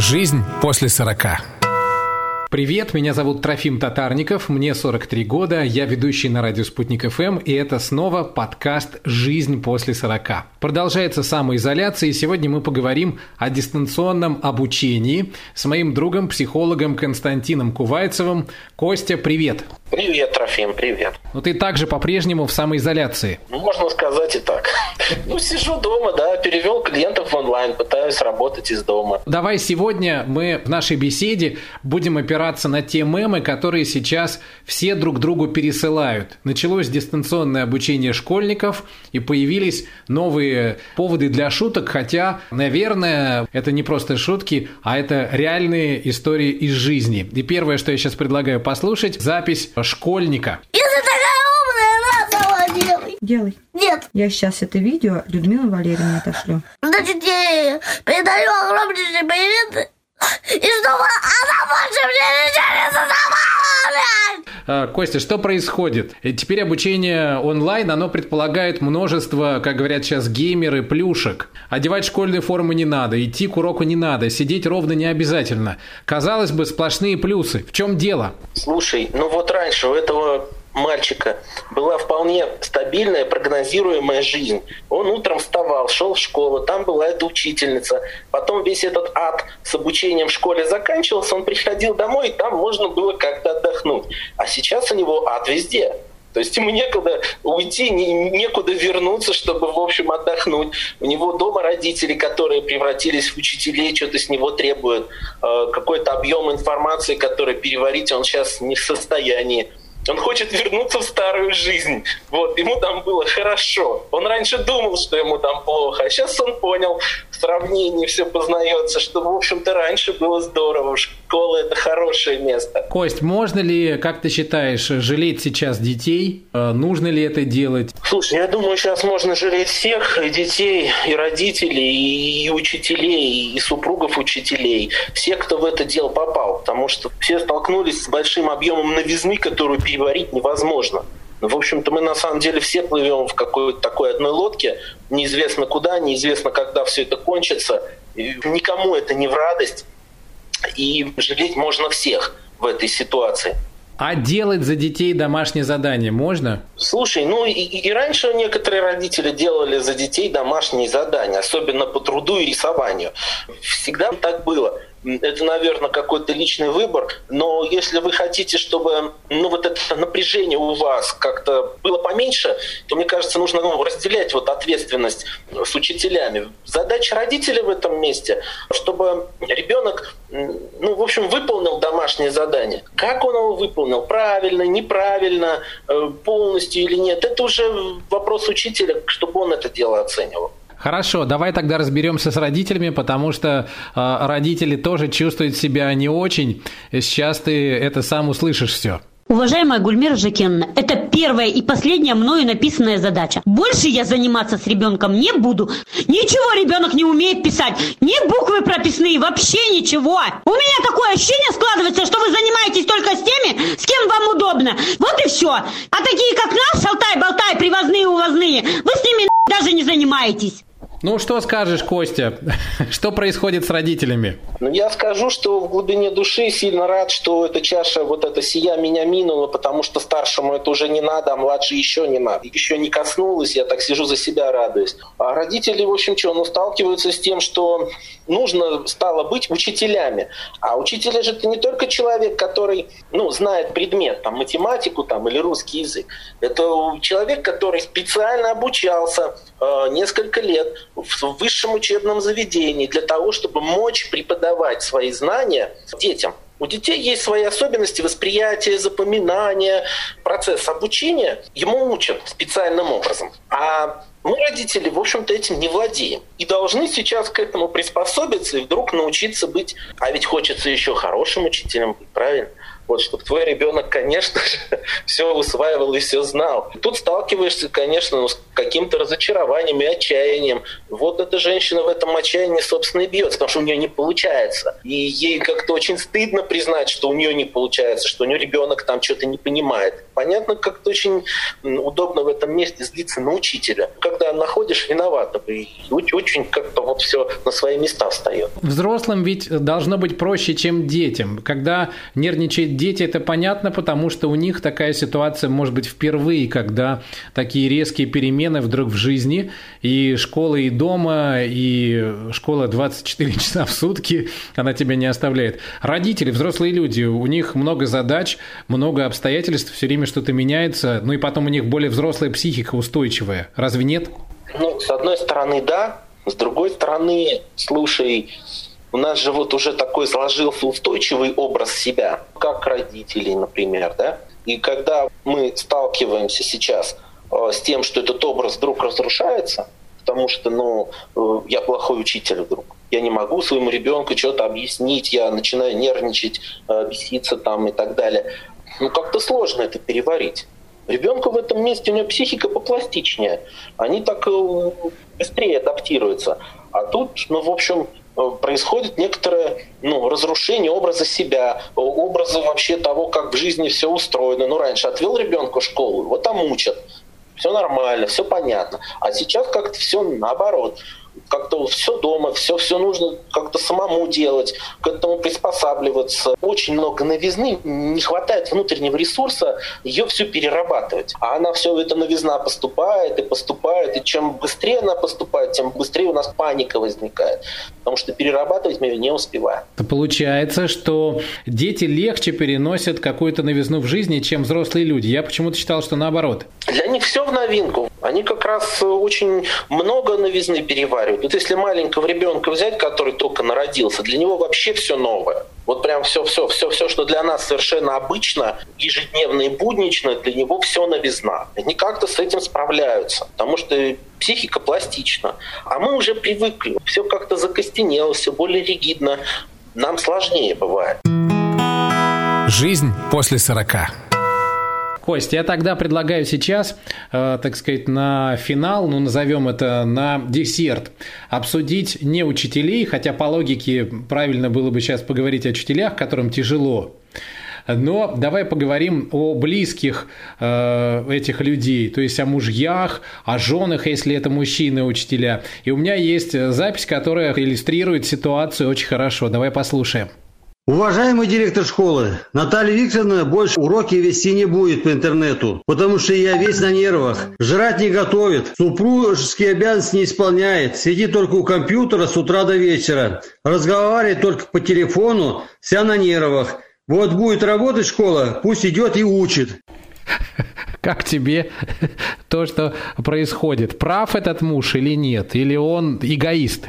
Жизнь после 40. Привет, меня зовут Трофим Татарников, мне 43 года, я ведущий на радио «Спутник ФМ», и это снова подкаст «Жизнь после 40». Продолжается самоизоляция, и сегодня мы поговорим о дистанционном обучении с моим другом, психологом Константином Кувайцевым. Костя, привет! Привет, Трофим, привет. Ну ты также по-прежнему в самоизоляции. Ну, можно сказать и так. Ну, сижу дома, да, перевел клиентов в онлайн, пытаюсь работать из дома. Давай сегодня мы в нашей беседе будем опираться на те мемы, которые сейчас все друг другу пересылают. Началось дистанционное обучение школьников, и появились новые поводы для шуток, хотя, наверное, это не просто шутки, а это реальные истории из жизни. И первое, что я сейчас предлагаю послушать, запись школьника. Если такая умная, на делай. Делай. Нет. Я сейчас это видео Людмиле Валерьевне отошлю. Значит, я передаю огромнейший привет. И чтобы она больше мне ничего не задавала, блядь. А, Костя, что происходит? Э, Теперь обучение онлайн, оно предполагает множество, как говорят сейчас, геймеры, плюшек. Одевать школьную форму не надо, идти к уроку не надо, сидеть ровно не обязательно. Казалось бы, сплошные плюсы. В чем дело? Слушай, ну вот раньше у этого мальчика была вполне стабильная, прогнозируемая жизнь. Он утром вставал, шел в школу, там была эта учительница. Потом весь этот ад с обучением в школе заканчивался, он приходил домой, и там можно было как-то отдохнуть. А сейчас у него ад везде. То есть ему некуда уйти, не- некуда вернуться, чтобы, в общем, отдохнуть. У него дома родители, которые превратились в учителей, что-то с него требуют. Э, Какой-то объем информации, который переварить он сейчас не в состоянии. Он хочет вернуться в старую жизнь. Вот, ему там было хорошо. Он раньше думал, что ему там плохо, а сейчас он понял, сравнении все познается, что, в общем-то, раньше было здорово. Школа – это хорошее место. Кость, можно ли, как ты считаешь, жалеть сейчас детей? Э, Нужно ли это делать? Слушай, я думаю, сейчас можно жалеть всех, и детей, и родителей, и учителей, и супругов учителей, всех, кто в это дело попал, потому что все столкнулись с большим объемом новизны, которую переварить невозможно. Ну, в общем-то, мы на самом деле все плывем в какой-то такой одной лодке, неизвестно куда, неизвестно, когда все это кончится. И никому это не в радость, и жалеть можно всех в этой ситуации. А делать за детей домашнее задание можно? Слушай, ну и- и раньше некоторые родители делали за детей домашние задания, особенно по труду и рисованию. Всегда так было. Это, наверное, какой-то личный выбор, но если вы хотите, чтобы ну, вот это напряжение у вас как-то было поменьше, то, мне кажется, нужно ну, разделять вот ответственность с учителями. Задача родителей в этом месте, чтобы ребенок, ну, в общем, выполнил домашнее задание. Как он его выполнил? Правильно, неправильно, э, полностью или нет? Это уже вопрос учителя, чтобы он это дело оценивал. Хорошо, давай тогда разберемся с родителями, потому что э, родители тоже чувствуют себя не очень. Сейчас ты это сам услышишь все. Уважаемая Гульмира Жакеновна, это первая и последняя мною написанная задача. Больше я заниматься с ребенком не буду. Ничего ребенок не умеет писать. Ни буквы прописные, вообще ничего. У меня такое ощущение складывается, что вы занимаетесь только с теми, с кем вам удобно. Вот и все. А такие, как нас, шалтай-болтай, привозные, увозные, вы с ними даже не занимаетесь. Ну, что скажешь, Костя? Что происходит с родителями? Ну, я скажу, что в глубине души сильно рад, что эта чаша, вот эта сия меня минула, потому что старшему это уже не надо, а младше еще не надо. Еще не коснулась, я так сижу за себя радуюсь. А родители, в общем, что, ну, сталкиваются с тем, что нужно стало быть учителями. А учитель же это не только человек, который, ну, знает предмет, там, математику, там, или русский язык. Это человек, который специально обучался э, несколько лет в высшем учебном заведении для того, чтобы мочь преподавать свои знания детям. У детей есть свои особенности восприятия, запоминания, процесс обучения. Ему учат специальным образом. А мы, родители, в общем-то, этим не владеем. И должны сейчас к этому приспособиться и вдруг научиться быть... А ведь хочется еще хорошим учителем быть, правильно? Вот, чтобы твой ребенок, конечно же, все усваивал и все знал. Тут сталкиваешься, конечно, ну, с каким-то разочарованием и отчаянием. Вот эта женщина в этом отчаянии, собственно, и бьется, потому что у нее не получается. И ей как-то очень стыдно признать, что у нее не получается, что у нее ребенок там что-то не понимает. Понятно, как-то очень удобно в этом месте злиться на учителя. Когда находишь виноватого, и очень как-то вот все на свои места встает. Взрослым ведь должно быть проще, чем детям. Когда нервничают дети, это понятно, потому что у них такая ситуация может быть впервые, когда такие резкие перемены вдруг в жизни, и школа и дома, и школа 24 часа в сутки, она тебя не оставляет. Родители, взрослые люди, у них много задач, много обстоятельств, все время что-то меняется, ну и потом у них более взрослая психика, устойчивая. Разве нет? Ну, с одной стороны, да. С другой стороны, слушай, у нас же вот уже такой сложился устойчивый образ себя, как родителей, например, да? И когда мы сталкиваемся сейчас э, с тем, что этот образ вдруг разрушается, потому что, ну, э, я плохой учитель вдруг, я не могу своему ребенку что-то объяснить, я начинаю нервничать, э, беситься там и так далее. Ну, как-то сложно это переварить. Ребенку в этом месте у него психика попластичнее. Они так быстрее адаптируются. А тут, ну, в общем, происходит некоторое ну, разрушение образа себя, образа вообще того, как в жизни все устроено. Ну, раньше отвел ребенка в школу, его там учат, все нормально, все понятно. А сейчас как-то все наоборот как-то все дома, все, все нужно как-то самому делать, к этому приспосабливаться. Очень много новизны, не хватает внутреннего ресурса ее все перерабатывать. А она все, эта новизна поступает и поступает, и чем быстрее она поступает, тем быстрее у нас паника возникает, потому что перерабатывать мы ее не успеваем. Получается, что дети легче переносят какую-то новизну в жизни, чем взрослые люди. Я почему-то считал, что наоборот. Для них все в новинку. Они как раз очень много новизны переваривают. Вот если маленького ребенка взять, который только народился, для него вообще все новое. Вот прям все, все, все, все, что для нас совершенно обычно, ежедневно и буднично, для него все новизна. Они как-то с этим справляются, потому что психика пластична. А мы уже привыкли, все как-то закостенело, все более ригидно. Нам сложнее бывает. Жизнь после сорока. Кость, я тогда предлагаю сейчас, э, так сказать, на финал, ну, назовем это на десерт, обсудить не учителей, хотя по логике правильно было бы сейчас поговорить о учителях, которым тяжело, но давай поговорим о близких э, этих людей, то есть о мужьях, о женах, если это мужчины учителя. И у меня есть запись, которая иллюстрирует ситуацию очень хорошо. Давай послушаем. Уважаемый директор школы, Наталья Викторовна больше уроки вести не будет по интернету, потому что я весь на нервах. Жрать не готовит, супружеские обязанности не исполняет, сидит только у компьютера с утра до вечера, разговаривает только по телефону, вся на нервах. Вот будет работать школа, пусть идет и учит. Как тебе то, что происходит? Прав этот муж или нет? Или он эгоист?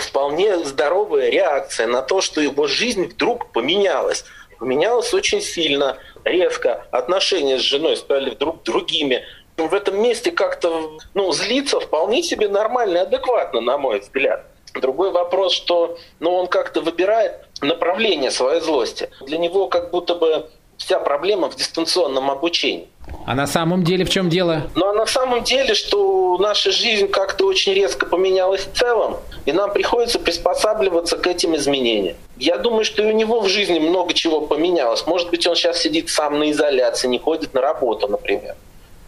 Вполне здоровая реакция на то, что его жизнь вдруг поменялась. Поменялась очень сильно, резко. Отношения с женой стали вдруг другими. В этом месте как-то ну, злиться вполне себе нормально и адекватно, на мой взгляд. Другой вопрос, что ну, он как-то выбирает направление своей злости. Для него как будто бы вся проблема в дистанционном обучении. А на самом деле в чем дело? Ну а на самом деле, что наша жизнь как-то очень резко поменялась в целом, и нам приходится приспосабливаться к этим изменениям. Я думаю, что и у него в жизни много чего поменялось. Может быть, он сейчас сидит сам на изоляции, не ходит на работу, например.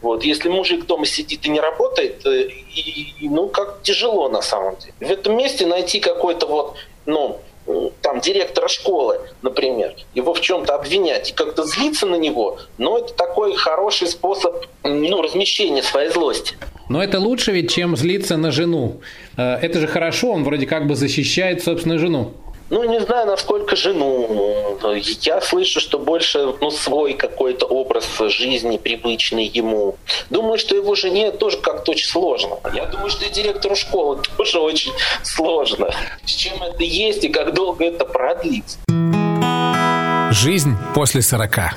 Вот. Если мужик дома сидит и не работает, э, и, и, ну, как тяжело на самом деле. В этом месте найти какой-то вот, ну, там, директора школы, например, его в чем-то обвинять и как-то злиться на него, но это такой хороший способ ну, размещения своей злости. Но это лучше ведь, чем злиться на жену. Э, это же хорошо, он вроде как бы защищает собственную жену. Ну, не знаю, насколько жену. Я слышу, что больше ну, свой какой-то образ жизни, привычный ему. Думаю, что его жене тоже как-то очень сложно. Я думаю, что и директору школы тоже очень сложно. С чем это есть и как долго это продлится. Жизнь после сорока.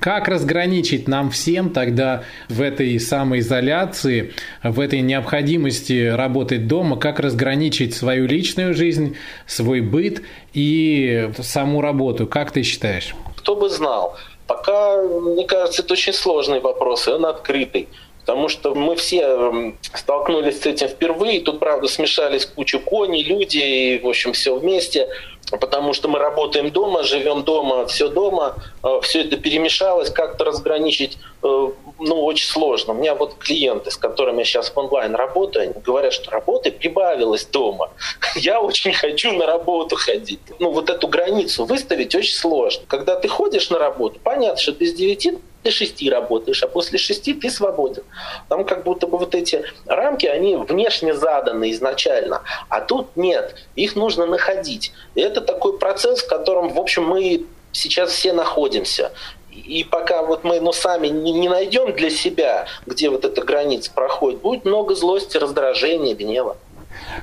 Как разграничить нам всем тогда в этой самоизоляции, в этой необходимости работать дома, как разграничить свою личную жизнь, свой быт и саму работу? Как ты считаешь? Кто бы знал. Пока, мне кажется, это очень сложный вопрос, и он открытый. Потому что мы все столкнулись с этим впервые. Тут, правда, смешались куча коней, люди, и, в общем, все вместе потому что мы работаем дома, живем дома, все дома, э, все это перемешалось, как-то разграничить, э, ну, очень сложно. У меня вот клиенты, с которыми я сейчас онлайн работаю, они говорят, что работы прибавилось дома. Я очень хочу на работу ходить. Ну, вот эту границу выставить очень сложно. Когда ты ходишь на работу, понятно, что ты с 9 до 6 работаешь, а после 6 ты свободен. Там как будто бы вот эти рамки, они внешне заданы изначально, а тут нет, их нужно находить. И это такой процесс, в котором, в общем, мы сейчас все находимся. И пока вот мы ну, сами не, не найдем для себя, где вот эта граница проходит, будет много злости, раздражения, гнева.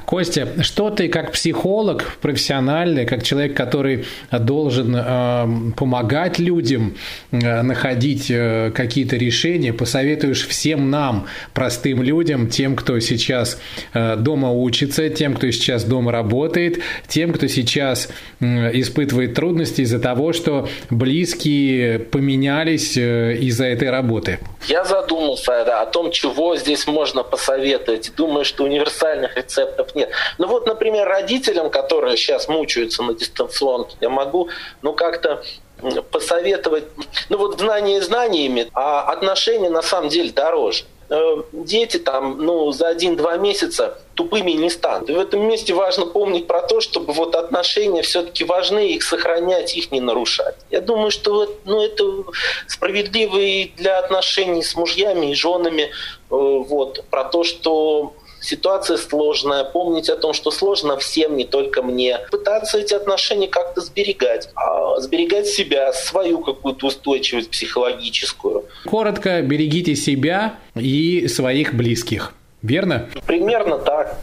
Костя, что ты как психолог профессиональный, как человек, который должен э, помогать людям э, находить э, какие-то решения, посоветуешь всем нам, простым людям, тем, кто сейчас э, дома учится, тем, кто сейчас дома работает, тем, кто сейчас э, испытывает трудности из-за того, что близкие поменялись э, из-за этой работы? Я задумался да, о том, чего здесь можно посоветовать. Думаю, что универсальных рецептов нет. Ну вот, например, родителям, которые сейчас мучаются на дистанционке, я могу, ну как-то посоветовать, ну вот знание знаниями, а отношения на самом деле дороже. Э, дети там, ну, за один-два месяца тупыми не станут. И в этом месте важно помнить про то, чтобы вот отношения все-таки важны, их сохранять, их не нарушать. Я думаю, что вот, ну, это справедливо и для отношений с мужьями и женами, э, вот, про то, что ситуация сложная, помнить о том, что сложно всем, не только мне. Пытаться эти отношения как-то сберегать, а сберегать себя, свою какую-то устойчивость психологическую. Коротко, берегите себя и своих близких. Верно? Примерно так.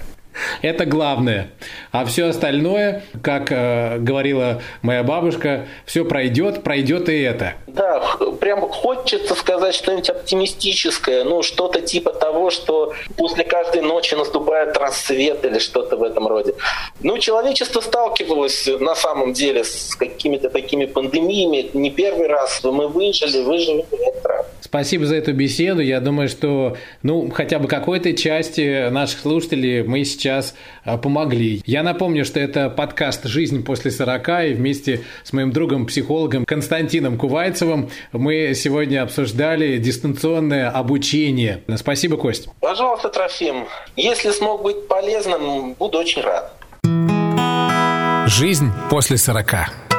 Это главное. А все остальное, как э, говорила моя бабушка, все пройдет, пройдет и это. Да, прям хочется сказать что-нибудь оптимистическое, ну, что-то типа того, что после каждой ночи наступает рассвет или что-то в этом роде. Ну, человечество сталкивалось на самом деле с какими-то такими пандемиями. Не первый раз. Мы выжили, выжили в этот раз. Спасибо за эту беседу. Я думаю, что, ну, хотя бы какой-то части наших слушателей мы сейчас а, помогли. Я напомню, что это подкаст «Жизнь после 40» и вместе с моим другом-психологом Константином Кувайцевым мы сегодня обсуждали дистанционное обучение. Спасибо, Кость. Пожалуйста, Трофим. Если смог быть полезным, буду очень рад. Жизнь после 40.